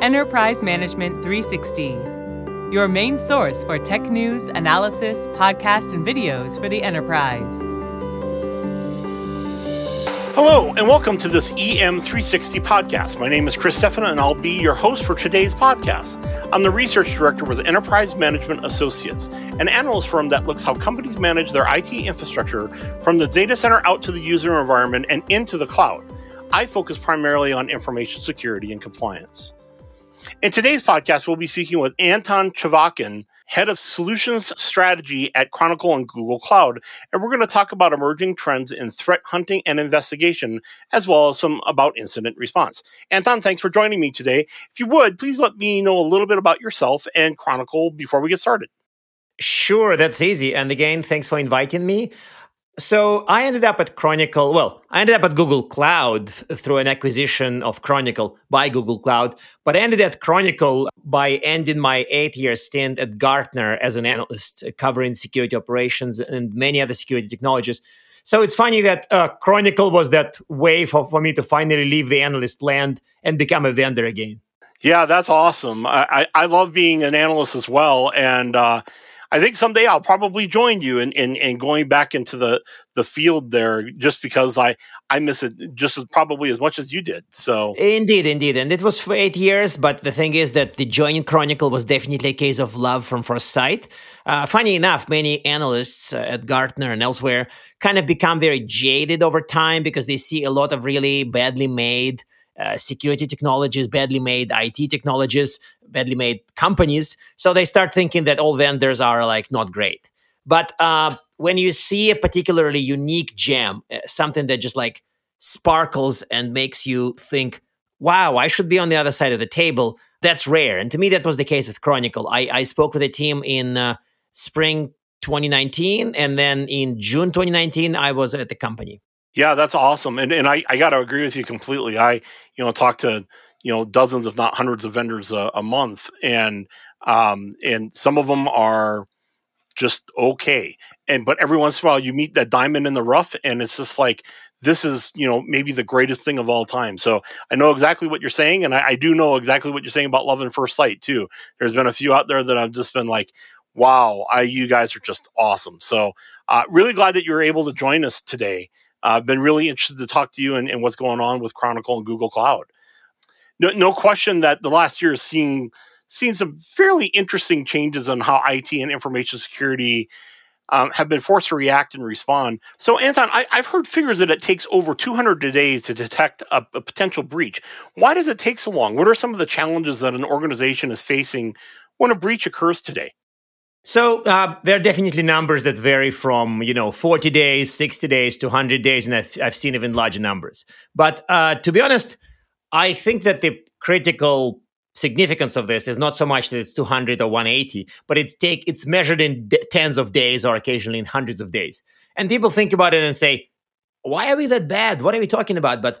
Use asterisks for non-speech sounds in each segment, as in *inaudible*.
Enterprise Management 360, your main source for tech news, analysis, podcasts, and videos for the enterprise. Hello, and welcome to this EM360 podcast. My name is Chris Steffen, and I'll be your host for today's podcast. I'm the research director with Enterprise Management Associates, an analyst firm that looks how companies manage their IT infrastructure from the data center out to the user environment and into the cloud. I focus primarily on information security and compliance. In today's podcast, we'll be speaking with Anton Chuvakin, head of solutions strategy at Chronicle and Google Cloud. And we're going to talk about emerging trends in threat hunting and investigation, as well as some about incident response. Anton, thanks for joining me today. If you would, please let me know a little bit about yourself and Chronicle before we get started. Sure, that's easy. And again, thanks for inviting me. So I ended up at Chronicle. Well, I ended up at Google Cloud through an acquisition of Chronicle by Google Cloud, but I ended at Chronicle by ending my eight year stint at Gartner as an analyst covering security operations and many other security technologies. So it's funny that uh, Chronicle was that way for, for me to finally leave the analyst land and become a vendor again. Yeah, that's awesome. I, I, I love being an analyst as well. And, uh, I think someday I'll probably join you in, in, in going back into the, the field there just because I, I miss it just as, probably as much as you did. So indeed, indeed. And it was for eight years. But the thing is that the joining Chronicle was definitely a case of love from first sight. Uh, funny enough, many analysts uh, at Gartner and elsewhere kind of become very jaded over time because they see a lot of really badly made uh, security technologies, badly made IT technologies, badly made companies. So they start thinking that all vendors are like not great. But uh, when you see a particularly unique gem, uh, something that just like sparkles and makes you think, wow, I should be on the other side of the table, that's rare. And to me, that was the case with Chronicle. I, I spoke with a team in uh, spring 2019, and then in June 2019, I was at the company. Yeah, that's awesome. And and I, I got to agree with you completely. I, you know, talk to, you know, dozens, if not hundreds of vendors a, a month. And, um, and some of them are just okay. And, but every once in a while you meet that diamond in the rough and it's just like, this is, you know, maybe the greatest thing of all time. So I know exactly what you're saying. And I, I do know exactly what you're saying about love and first sight too. There's been a few out there that I've just been like, wow, I, you guys are just awesome. So, uh, really glad that you were able to join us today. I've been really interested to talk to you and, and, what's going on with Chronicle and Google Cloud. No, no question that the last year has seen seen some fairly interesting changes on how IT and information security um, have been forced to react and respond. So, Anton, I, have heard figures that it takes over 200 days to detect a, a potential breach. Why does it take so long? What are some of the challenges that an organization is facing when a breach occurs today? So uh, there are definitely numbers that vary from you know 40 days, 60 days to 100 days, and I've, I've seen even larger numbers. But uh, to be honest, I think that the critical significance of this is not so much that it's 200 or 180, but it's take it's measured in d- tens of days or occasionally in hundreds of days. And people think about it and say, "Why are we that bad? What are we talking about?" But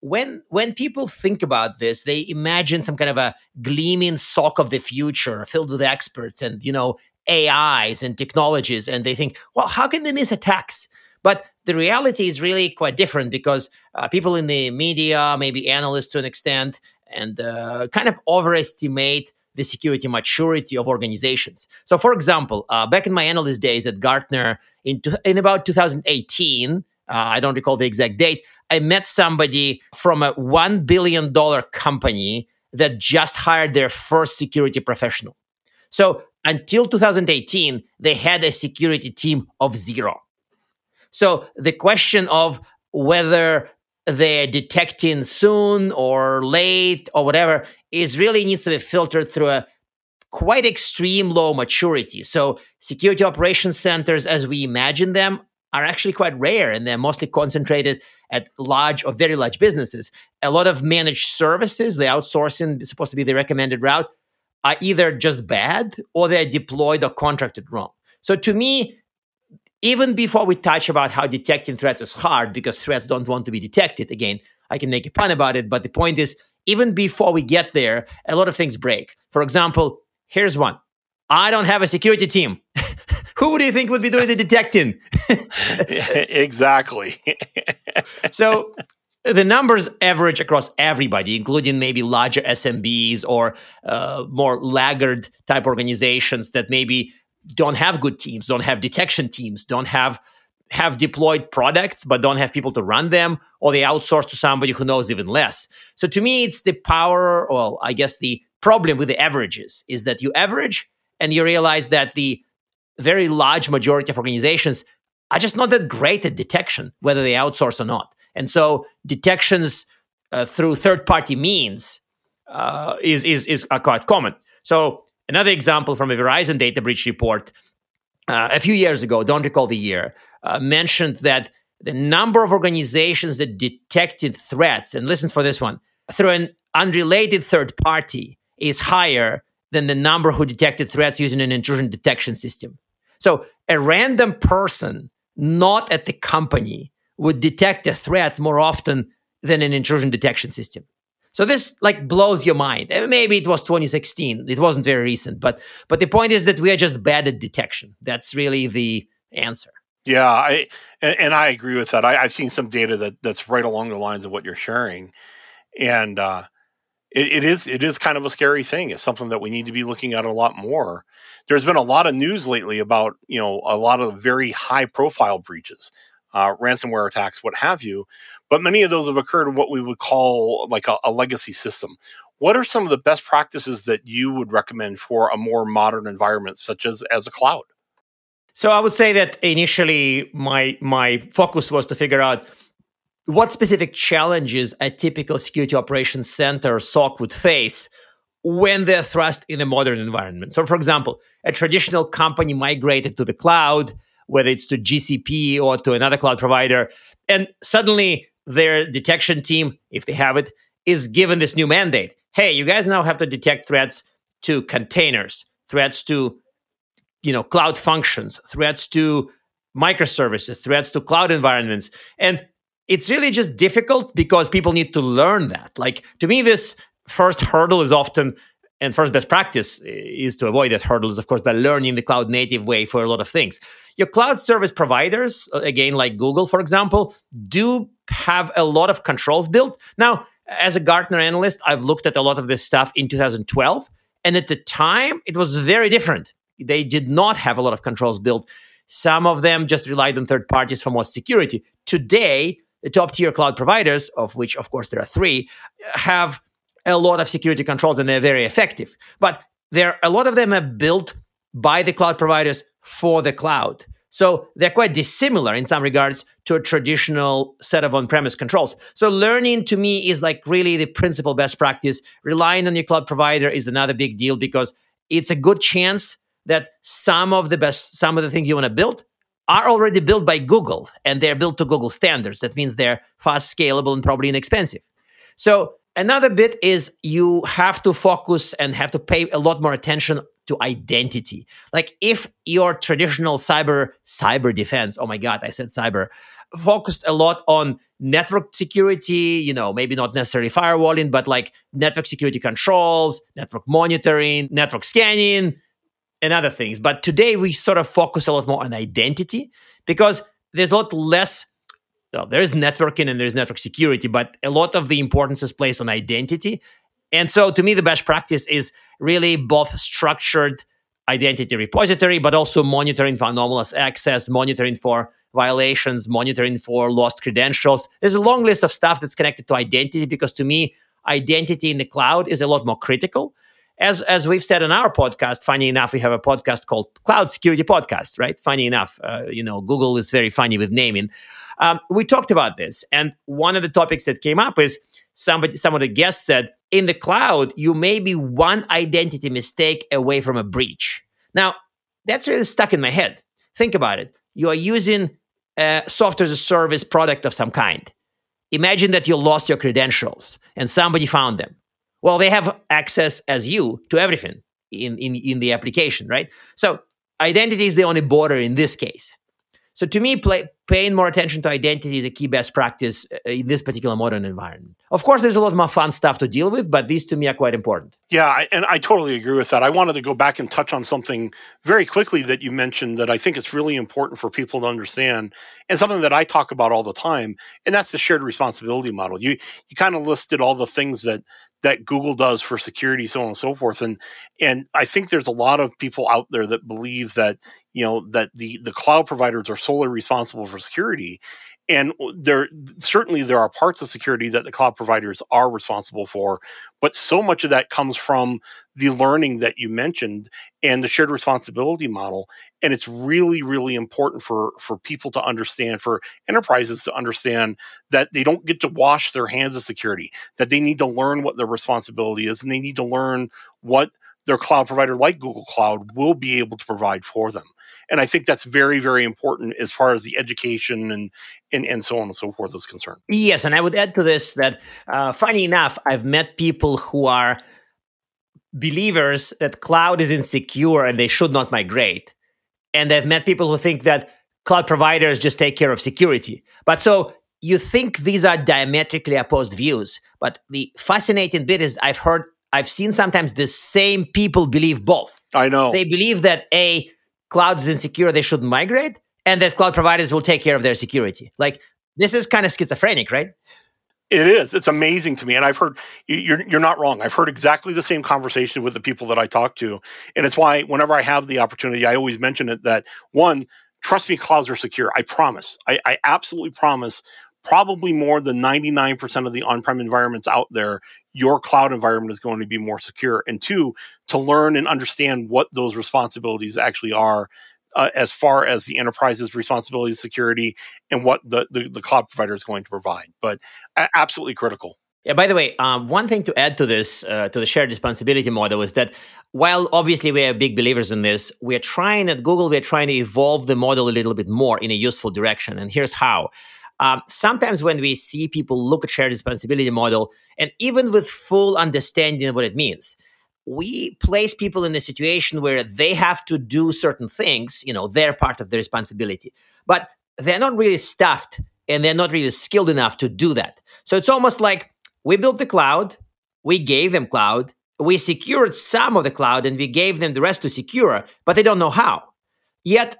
when when people think about this they imagine some kind of a gleaming SOC of the future filled with experts and you know AIs and technologies, and they think, well, how can they miss attacks? But the reality is really quite different because uh, people in the media, maybe analysts to an extent, and uh, kind of overestimate the security maturity of organizations. So, for example, uh, back in my analyst days at Gartner in, in about 2018, uh, I don't recall the exact date, I met somebody from a $1 billion company that just hired their first security professional. So until 2018, they had a security team of zero. So the question of whether they're detecting soon or late or whatever is really needs to be filtered through a quite extreme low maturity. So security operations centers, as we imagine them, are actually quite rare and they're mostly concentrated at large or very large businesses. A lot of managed services, the outsourcing is supposed to be the recommended route, are either just bad or they're deployed or contracted wrong. So to me, even before we touch about how detecting threats is hard because threats don't want to be detected, again, I can make a pun about it, but the point is, even before we get there, a lot of things break. For example, here's one I don't have a security team. *laughs* Who do you think would be doing the detecting? *laughs* exactly. *laughs* so the numbers average across everybody, including maybe larger SMBs or uh, more laggard type organizations that maybe don't have good teams, don't have detection teams, don't have have deployed products but don't have people to run them, or they outsource to somebody who knows even less. So to me, it's the power, well, I guess the problem with the averages is that you average and you realize that the very large majority of organizations are just not that great at detection, whether they outsource or not. And so detections uh, through third-party means uh, is is is quite common. So another example from a Verizon data breach report uh, a few years ago, don't recall the year, uh, mentioned that the number of organizations that detected threats, and listen for this one, through an unrelated third party is higher than the number who detected threats using an intrusion detection system. So a random person, not at the company, would detect a threat more often than an intrusion detection system. So this like blows your mind. Maybe it was 2016. It wasn't very recent, but but the point is that we are just bad at detection. That's really the answer. Yeah, I and, and I agree with that. I, have seen some data that that's right along the lines of what you're sharing, and uh, it, it is it is kind of a scary thing. It's something that we need to be looking at a lot more. There's been a lot of news lately about you know a lot of very high profile breaches uh, ransomware attacks, what have you. But many of those have occurred in what we would call like a, a legacy system. What are some of the best practices that you would recommend for a more modern environment, such as as a cloud? So I would say that initially my my focus was to figure out what specific challenges a typical security operations center SOC would face when they're thrust in a modern environment. So, for example, a traditional company migrated to the cloud whether it's to GCP or to another cloud provider. And suddenly their detection team, if they have it, is given this new mandate. Hey, you guys now have to detect threats to containers, threats to you know cloud functions, threats to microservices, threats to cloud environments. And it's really just difficult because people need to learn that. Like to me, this first hurdle is often and first best practice is to avoid that hurdles, of course, by learning the cloud native way for a lot of things. Your cloud service providers, uh, again, like Google, for example, do have a lot of controls built. Now, as a Gartner analyst, I've looked at a lot of this stuff in 2012. And at the time, it was very different. They did not have a lot of controls built. Some of them just relied on third parties for more security. Today, the top tier cloud providers, of which, of course, there are three, have a lot of security controls and they're very effective. But there, a lot of them are built by the cloud providers for the cloud. So they're quite dissimilar in some regards to a traditional set of on-premise controls. So learning to me is like really the principal best practice. Relying on your cloud provider is another big deal because it's a good chance that some of the best, some of the things you want to build are already built by Google and they're built to Google standards. That means they're fast, scalable, and probably inexpensive. So Another bit is you have to focus and have to pay a lot more attention to identity. Like if your traditional cyber cyber defense, oh my god, I said cyber, focused a lot on network security, you know, maybe not necessarily firewalling, but like network security controls, network monitoring, network scanning, and other things. But today we sort of focus a lot more on identity because there's a lot less well, there is networking and there's network security, but a lot of the importance is placed on identity. And so to me, the best practice is really both structured identity repository, but also monitoring for anomalous access, monitoring for violations, monitoring for lost credentials. There's a long list of stuff that's connected to identity because to me, identity in the cloud is a lot more critical. As as we've said in our podcast, funny enough, we have a podcast called Cloud Security Podcast, right? Funny enough, uh, you know, Google is very funny with naming. Um, we talked about this, and one of the topics that came up is somebody, some of the guests said, in the cloud, you may be one identity mistake away from a breach. Now, that's really stuck in my head. Think about it. You are using a software as a service product of some kind. Imagine that you lost your credentials and somebody found them. Well, they have access as you to everything in, in, in the application, right? So identity is the only border in this case. So to me, play, paying more attention to identity is a key best practice uh, in this particular modern environment. Of course, there's a lot more fun stuff to deal with, but these to me are quite important. Yeah, and I totally agree with that. I wanted to go back and touch on something very quickly that you mentioned that I think it's really important for people to understand, and something that I talk about all the time, and that's the shared responsibility model. You you kind of listed all the things that that Google does for security, so on and so forth. And and I think there's a lot of people out there that believe that you know that the the cloud providers are solely responsible for security and there certainly there are parts of security that the cloud providers are responsible for but so much of that comes from the learning that you mentioned and the shared responsibility model. And it's really really important for for people to understand for enterprises to understand that they don't get to wash their hands of security that they need to learn what their responsibility is and they need to learn what their cloud provider like Google Cloud will be able to provide for them. And I think that's very, very important as far as the education and and, and so on and so forth is concerned. Yes, and I would add to this that, uh, funny enough, I've met people who are believers that cloud is insecure and they should not migrate, and I've met people who think that cloud providers just take care of security. But so you think these are diametrically opposed views, but the fascinating bit is I've heard I've seen sometimes the same people believe both. I know. They believe that a cloud is insecure, they should migrate, and that cloud providers will take care of their security. Like this is kind of schizophrenic, right? It is. It's amazing to me, and I've heard you're you're not wrong. I've heard exactly the same conversation with the people that I talk to, and it's why whenever I have the opportunity, I always mention it. That one, trust me, clouds are secure. I promise. I, I absolutely promise. Probably more than ninety nine percent of the on prem environments out there, your cloud environment is going to be more secure. And two, to learn and understand what those responsibilities actually are uh, as far as the enterprise's responsibility security and what the, the, the, cloud provider is going to provide. But absolutely critical. Yeah. By the way, um, one thing to add to this, uh, to the shared responsibility model, is that while obviously we are big believers in this, we are trying at Google, we are trying to evolve the model a little bit more in a useful direction. And here's how. Um, sometimes when we see people look at shared responsibility model, and even with full understanding of what it means, we place people in a situation where they have to do certain things, you know, they're part of the responsibility, but they're not really stuffed and they're not really skilled enough to do that. So it's almost like we built the cloud, we gave them cloud, we secured some of the cloud, and we gave them the rest to secure, but they don't know how. Yet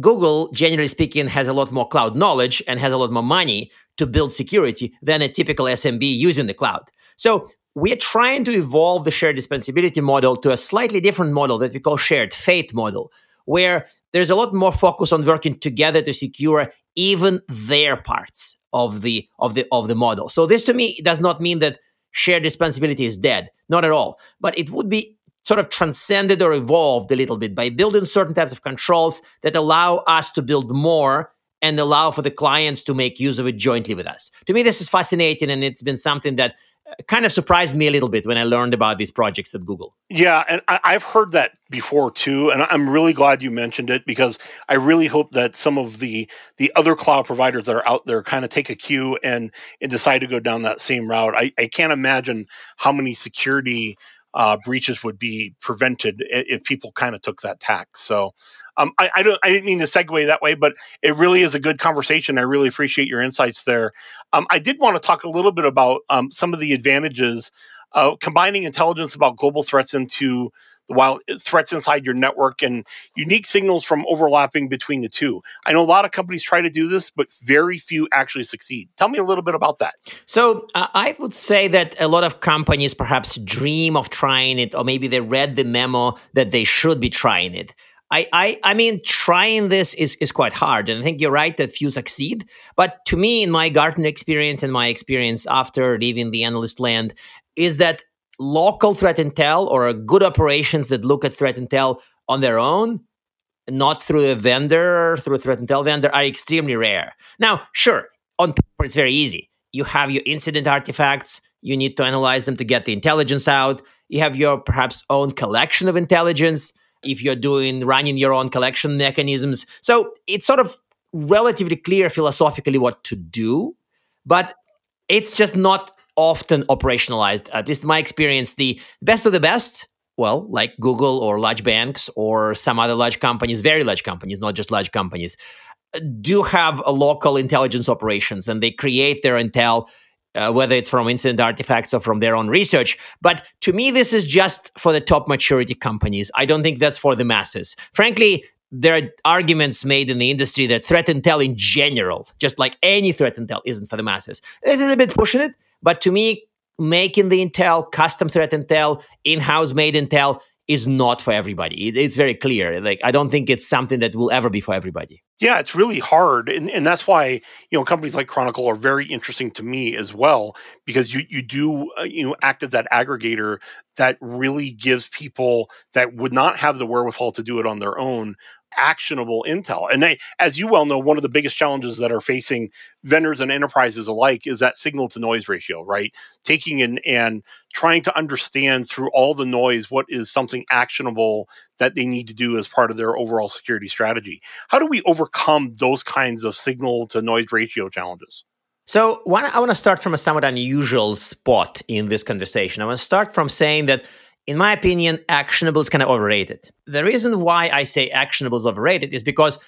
Google, generally speaking, has a lot more cloud knowledge and has a lot more money to build security than a typical SMB using the cloud. So we're trying to evolve the shared responsibility model to a slightly different model that we call shared fate model, where there's a lot more focus on working together to secure even their parts of the of the of the model. So this to me does not mean that shared responsibility is dead, not at all. But it would be sort of transcended or evolved a little bit by building certain types of controls that allow us to build more and allow for the clients to make use of it jointly with us. To me, this is fascinating, and it's been something that uh, kind of surprised me a little bit when I learned about these projects at Google. Yeah, and I, have heard that before too, and I'm really glad you mentioned it because I really hope that some of the the other cloud providers that are out there kind of take a cue and and decide to go down that same route. I, I can't imagine how many security uh, breaches would be prevented if people kind of took that tack. So um, I, I, don't I didn't mean to segue that way, but it really is a good conversation. I really appreciate your insights there. Um, I did want to talk a little bit about um, some of the advantages of combining intelligence about global threats into while threats inside your network and unique signals from overlapping between the two. I know a lot of companies try to do this, but very few actually succeed. Tell me a little bit about that. So, uh, I would say that a lot of companies perhaps dream of trying it, or maybe they read the memo that they should be trying it. I, I, I mean, trying this is, is quite hard. And I think you're right that few succeed. But to me, in my Gartner experience and my experience after leaving the analyst land, is that local threat intel or good operations that look at threat intel on their own, not through a vendor, through a threat intel vendor, are extremely rare. Now, sure, on paper it's very easy. You have your incident artifacts, you need to analyze them to get the intelligence out. You have your perhaps own collection of intelligence if you're doing running your own collection mechanisms. So it's sort of relatively clear philosophically what to do, but it's just not often operationalized. At least my experience, the best of the best, well, like Google or large banks or some other large companies, very large companies, not just large companies, do have a local intelligence operations and they create their intel uh, whether it's from incident artifacts or from their own research. But to me, this is just for the top maturity companies. I don't think that's for the masses. Frankly, there are arguments made in the industry that threat intel in general, just like any threat intel, isn't for the masses. This is a bit pushing it, but to me, making the intel, custom threat intel, in house made intel is not for everybody. It, it's very clear. Like, I don't think it's something that will ever be for everybody. Yeah, it's really hard, and, and that's why you know companies like Chronicle are very interesting to me as well because you you do uh, you know act as that aggregator that really gives people that would not have the wherewithal to do it on their own actionable intel. And they, as you well know, one of the biggest challenges that are facing vendors and enterprises alike is that signal to noise ratio, right? Taking in and trying to understand through all the noise what is something actionable that they need to do as part of their overall security strategy. How do we overcome those kinds of signal to noise ratio challenges? So, one, I want to start from a somewhat unusual spot in this conversation. I want to start from saying that in my opinion, actionable is kind of overrated. The reason why I say actionable is overrated is because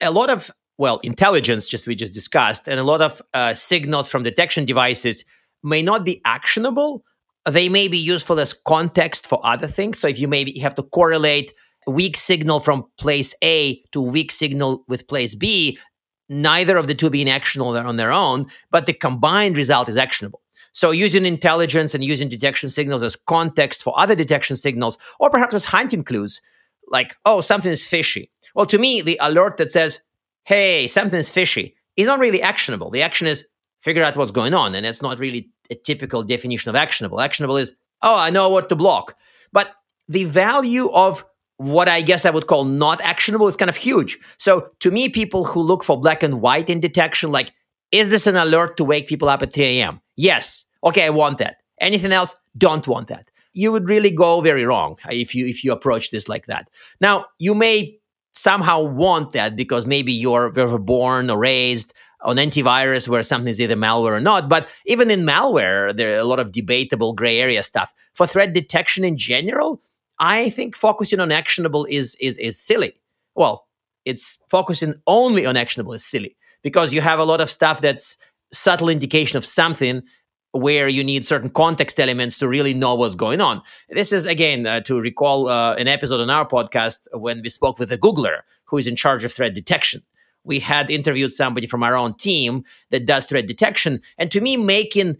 a lot of, well, intelligence, just we just discussed, and a lot of uh, signals from detection devices may not be actionable. They may be useful as context for other things. So if you maybe have to correlate weak signal from place A to weak signal with place B, neither of the two being actionable on their own, but the combined result is actionable. So using intelligence and using detection signals as context for other detection signals, or perhaps as hunting clues, like, oh, something is fishy. Well, to me, the alert that says, hey, something is fishy, is not really actionable. The action is figure out what's going on. And it's not really a typical definition of actionable. Actionable is, oh, I know what to block. But the value of what I guess I would call not actionable is kind of huge. So to me, people who look for black and white in detection, like, is this an alert to wake people up at 3 a.m.? Yes. Okay, I want that. Anything else? Don't want that. You would really go very wrong if you if you approach this like that. Now, you may somehow want that because maybe you're, you're born or raised on antivirus where something is either malware or not. But even in malware, there are a lot of debatable gray area stuff. For threat detection in general, I think focusing on actionable is is is silly. Well, it's focusing only on actionable is silly because you have a lot of stuff that's subtle indication of something where you need certain context elements to really know what's going on. This is, again, uh, to recall uh, an episode on our podcast when we spoke with a Googler who is in charge of threat detection. We had interviewed somebody from our own team that does threat detection. And to me, making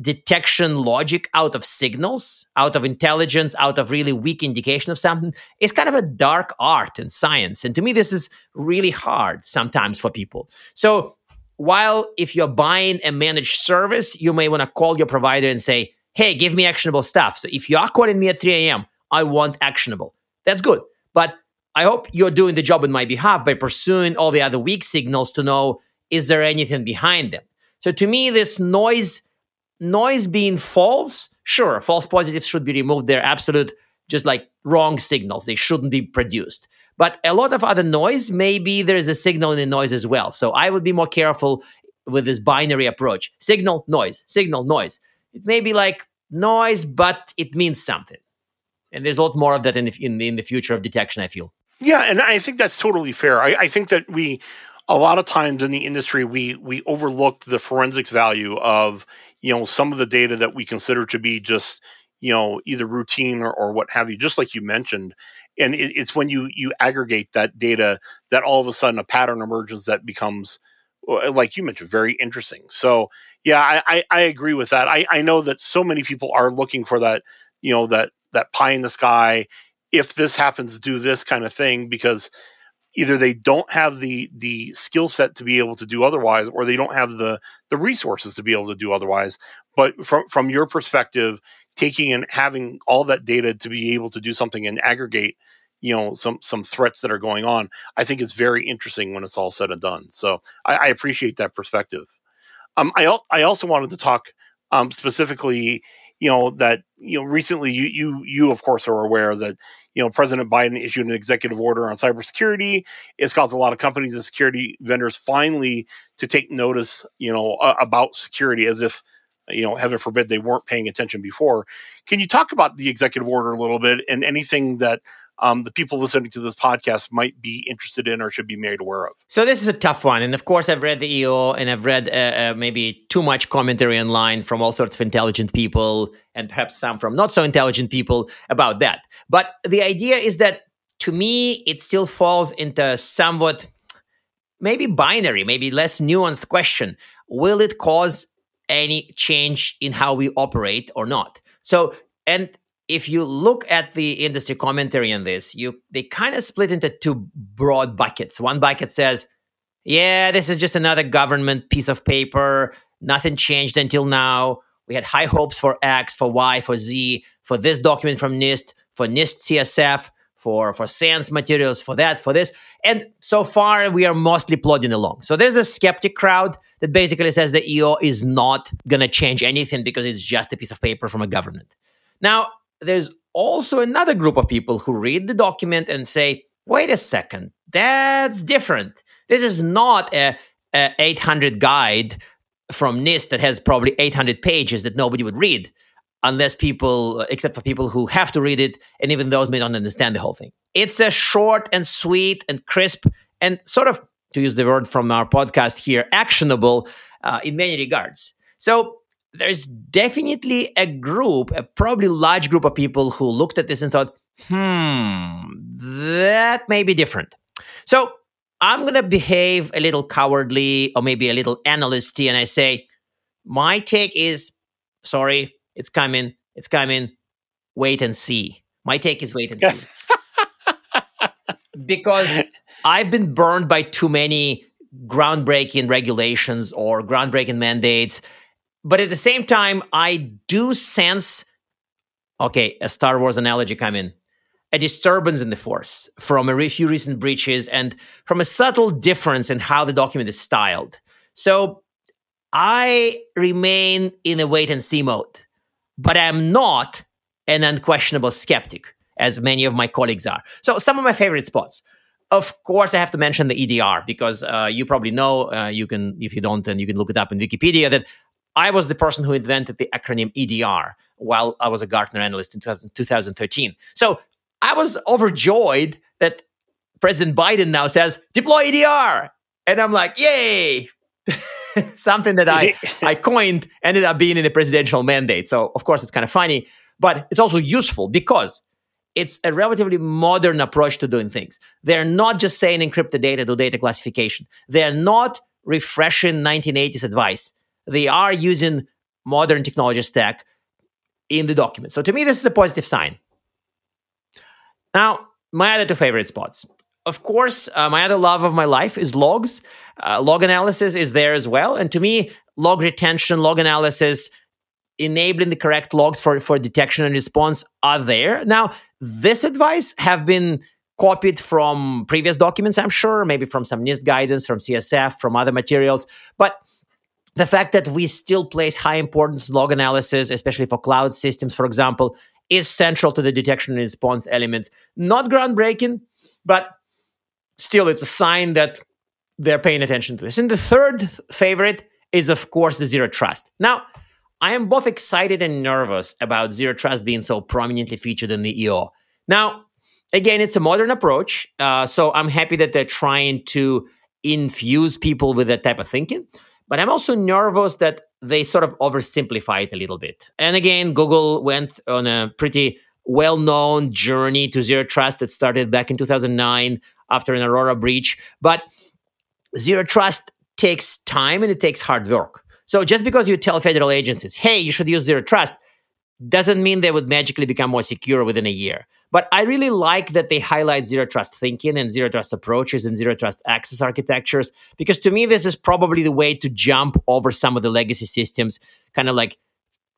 detection logic out of signals, out of intelligence, out of really weak indication of something is kind of a dark art and science. And to me, this is really hard sometimes for people. So while if you're buying a managed service, you may want to call your provider and say, hey, give me actionable stuff. So if you are calling me at 3 a.m., I want actionable. That's good. But I hope you're doing the job on my behalf by pursuing all the other weak signals to know is there anything behind them. So to me, this noise noise being false, sure, false positives should be removed. They're absolute, just like wrong signals. They shouldn't be produced. But a lot of other noise, maybe there is a signal in the noise as well. So I would be more careful with this binary approach signal, noise, signal, noise. It may be like noise, but it means something. And there's a lot more of that in the, in the, in the future of detection, I feel. Yeah, and I think that's totally fair. I, I think that we, a lot of times in the industry, we we overlooked the forensics value of you know some of the data that we consider to be just you know either routine or, or what have you just like you mentioned and it, it's when you you aggregate that data that all of a sudden a pattern emerges that becomes uh, like you mentioned very interesting. So yeah i i, I agree with that. I, I know that so many people are looking for that you know that that pie in the sky if this happens do this kind of thing because either they don't have the the skill set to be able to do otherwise or they don't have the the resources to be able to do otherwise but from from your perspective taking and having all that data to be able to do something and aggregate you know some some threats that are going on i think it's very interesting when it's all said and done so i, I appreciate that perspective um i i also wanted to talk um specifically you know that you know recently you you you of course are aware that you know President Biden issued an executive order on cybersecurity. It's caused a lot of companies and security vendors finally to take notice, you know, uh, about security as if you know heaven forbid they weren't paying attention before. Can you talk about the executive order a little bit and anything that um, the people listening to this podcast might be interested in or should be made aware of. So this is a tough one, and of course, I've read the EO and I've read uh, uh, maybe too much commentary online from all sorts of intelligent people and perhaps some from not so intelligent people about that. But the idea is that to me, it still falls into somewhat maybe binary, maybe less nuanced question. Will it cause any change in how we operate or not? So, and if you look at the industry commentary on this, you they kind of split into two broad buckets. One bucket says, "Yeah, this is just another government piece of paper. Nothing changed until now. We had high hopes for X, for Y, for Z, for this document from NIST, for NIST CSF, for for SANS materials, for that, for this. And so far, we are mostly plodding along. So there's a skeptic crowd that basically says the EO is not going to change anything because it's just a piece of paper from a government. Now, there's also another group of people who read the document and say, wait a second, that's different. This is not a, a 800 guide from NIST that has probably 800 pages that nobody would read unless people, except for people who have to read it, and even those may not understand the whole thing. It's a short and sweet and crisp and sort of, to use the word from our podcast here, actionable uh, in many regards. So there's definitely a group, a probably large group of people who looked at this and thought, hmm, that may be different. So I'm going to behave a little cowardly or maybe a little analysty and I say, my take is sorry, it's coming. It's coming. Wait and see. My take is wait and see. *laughs* because I've been burned by too many groundbreaking regulations or groundbreaking mandates. But at the same time, I do sense okay, a Star Wars analogy come in. A disturbance in the force from a few recent breaches and from a subtle difference in how the document is styled. So I remain in a wait and see mode but I'm not an unquestionable skeptic, as many of my colleagues are. So, some of my favorite spots. Of course, I have to mention the EDR because uh, you probably know, uh, you can, if you don't, then you can look it up in Wikipedia, that I was the person who invented the acronym EDR while I was a Gartner analyst in 2000, 2013. So, I was overjoyed that President Biden now says, deploy EDR. And I'm like, yay, *laughs* *laughs* something that I, *laughs* I coined ended up being in a presidential mandate. So, of course, it's kind of funny, but it's also useful because it's a relatively modern approach to doing things. They're not just saying encrypt the data, do data classification. They're not refreshing 1980s advice. They are using modern technology stack in the document. So to me, this is a positive sign. Now, my other two favorite spots. Of course, uh, my other love of my life is logs. Uh, log analysis is there as well. And to me, log retention, log analysis, enabling the correct logs for, for detection and response are there. Now, this advice have been copied from previous documents, I'm sure, maybe from some NIST guidance, from CSF, from other materials. But the fact that we still place high importance log analysis, especially for cloud systems, for example, is central to the detection and response elements. Not groundbreaking, but still it's a sign that they're paying attention to this. And the third favorite is, of course, the zero trust. Now, I am both excited and nervous about zero trust being so prominently featured in the EO. Now, again, it's a modern approach. Uh, so I'm happy that they're trying to infuse people with that type of thinking. But I'm also nervous that they sort of oversimplify it a little bit. And again, Google went on a pretty well known journey to zero trust that started back in 2009 after an Aurora breach. But zero trust takes time and it takes hard work. So just because you tell federal agencies, hey, you should use zero trust, doesn't mean they would magically become more secure within a year. But I really like that they highlight zero trust thinking and zero trust approaches and zero trust access architectures, because to me, this is probably the way to jump over some of the legacy systems, kind of like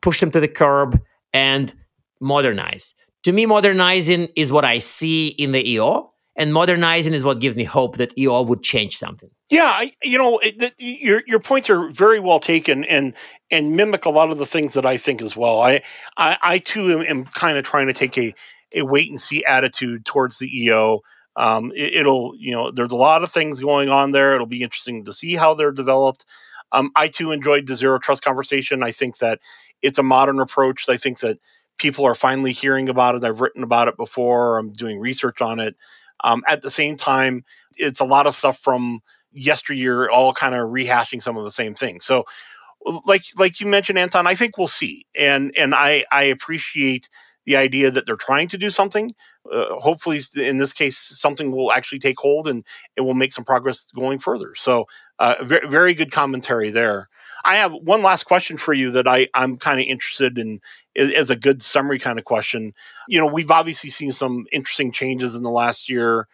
push them to the curb and modernize. To me, modernizing is what I see in the EO and modernizing is what gives me hope that EO would change something. Yeah, you know, it, the, your your points are very well taken and and mimic a lot of the things that I think as well. I I, I too am, am kind of trying to take a a wait and see attitude towards the EO. Um, it, will you know, there's a lot of things going on there. It'll be interesting to see how they're developed. Um, I too enjoyed the zero trust conversation. I think that it's a modern approach. I think that people are finally hearing about it. I've written about it before. I'm doing research on it. Um, at the same time, it's a lot of stuff from yesteryear, all kind of rehashing some of the same things. So, like like you mentioned, Anton, I think we'll see, and and I I appreciate the idea that they're trying to do something. Uh, hopefully, in this case, something will actually take hold and it will make some progress going further. So, uh, very, very good commentary there. I have one last question for you that I, I'm kind of interested in as a good summary kind of question. You know, we've obviously seen some interesting changes in the last year.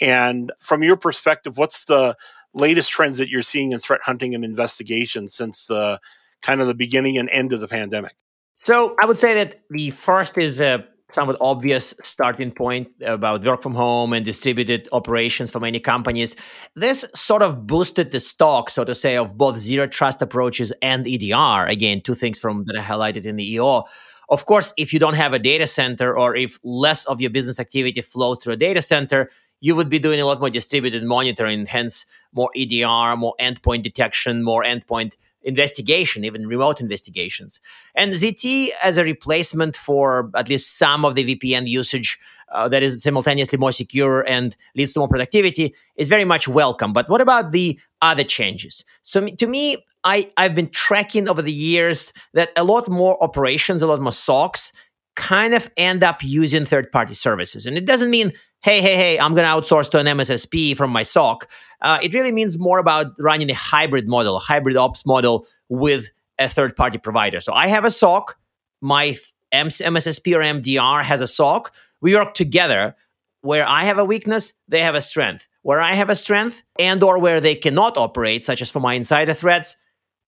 And from your perspective, what's the latest trends that you're seeing in threat hunting and investigation since the kind of the beginning and end of the pandemic? So I would say that the first is a somewhat obvious starting point about work from home and distributed operations for many companies. This sort of boosted the stock, so to say, of both zero trust approaches and EDR. Again, two things from that I highlighted in the EO. Of course, if you don't have a data center or if less of your business activity flows through a data center, you would be doing a lot more distributed monitoring, hence more EDR, more endpoint detection, more endpoint investigation, even remote investigations. And ZT as a replacement for at least some of the VPN usage uh, that is simultaneously more secure and leads to more productivity is very much welcome. But what about the other changes? So to me, I, I've been tracking over the years that a lot more operations, a lot more SOCs kind of end up using third party services. And it doesn't mean hey, hey, hey, I'm going to outsource to an MSSP from my SOC. Uh, it really means more about running a hybrid model, a hybrid ops model with a third party provider. So I have a SOC, my MSSP or MDR has a SOC. We work together where I have a weakness, they have a strength. Where I have a strength and or where they cannot operate, such as for my insider threats,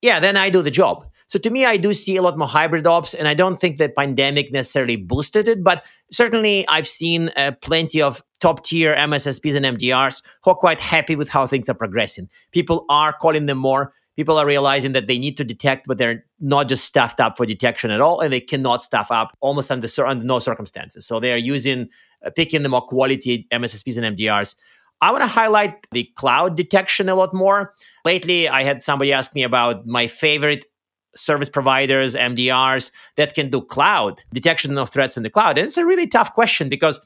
yeah, then I do the job. So to me, I do see a lot more hybrid ops, and I don't think the pandemic necessarily boosted it, but certainly I've seen uh, plenty of top tier MSSPs and MDRs who are quite happy with how things are progressing. People are calling them more. People are realizing that they need to detect, but they're not just staffed up for detection at all, and they cannot staff up almost under, under no circumstances. So they are using, uh, picking the more quality MSSPs and MDRs. I want to highlight the cloud detection a lot more. Lately, I had somebody ask me about my favorite service providers, MDRs that can do cloud detection of threats in the cloud? And it's a really tough question because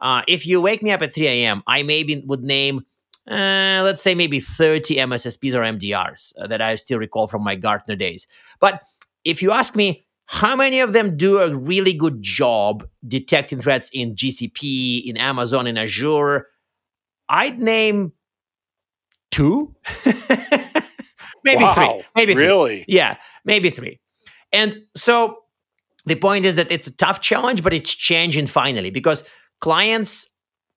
uh, if you wake me up at 3 a.m., I maybe would name, uh, let's say, maybe 30 MSSPs or MDRs uh, that I still recall from my Gartner days. But if you ask me, how many of them do a really good job detecting threats in GCP, in Amazon, in Azure? I'd name two. *laughs* maybe wow, three. Maybe really, three. yeah, maybe three. And so the point is that it's a tough challenge, but it's changing finally because clients,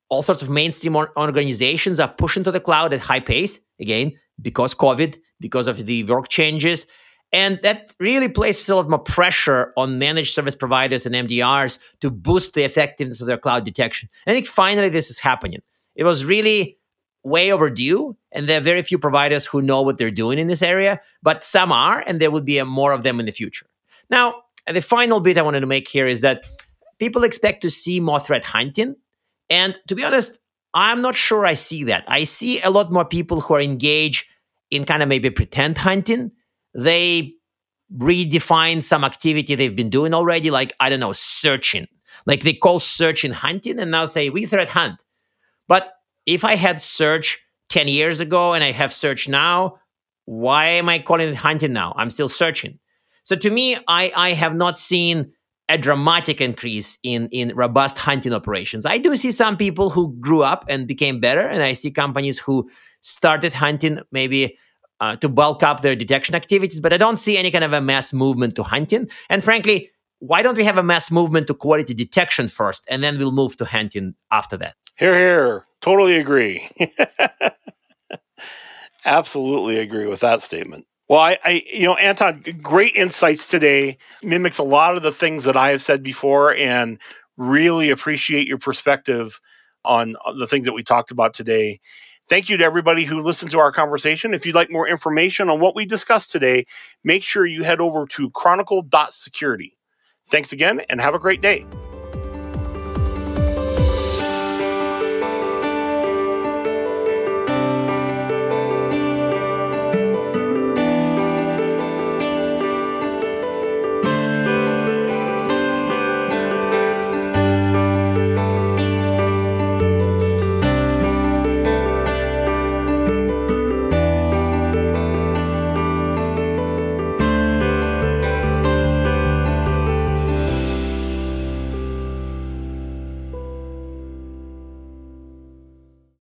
all sorts of mainstream organizations are pushing to the cloud at high pace again because COVID, because of the work changes. And that really places a lot more pressure on managed service providers and MDRs to boost the effectiveness of their cloud detection. I think finally this is happening. It was really way overdue, and there are very few providers who know what they're doing in this area, but some are, and there will be more of them in the future. Now, the final bit I wanted to make here is that people expect to see more threat hunting. And to be honest, I'm not sure I see that. I see a lot more people who are engaged in kind of maybe pretend hunting. They redefine some activity they've been doing already, like, I don't know, searching. Like they call searching hunting and now say we threat hunt. But if I had search 10 years ago and I have search now, why am I calling it hunting now? I'm still searching. So to me, I, I have not seen a dramatic increase in, in robust hunting operations. I do see some people who grew up and became better, and I see companies who started hunting maybe uh, to bulk up their detection activities, but I don't see any kind of a mass movement to hunting. And frankly, why don't we have a mass movement to quality detection first, and then we'll move to hunting after that? Here, here. Totally agree. *laughs* Absolutely agree with that statement. Well, I, I, you know, Anton, great insights today. Mimics a lot of the things that I have said before, and really appreciate your perspective on uh, the things that we talked about today. Thank you to everybody who listened to our conversation. If you'd like more information on what we discussed today, make sure you head over to chronicle.security. Thanks again and have a great day.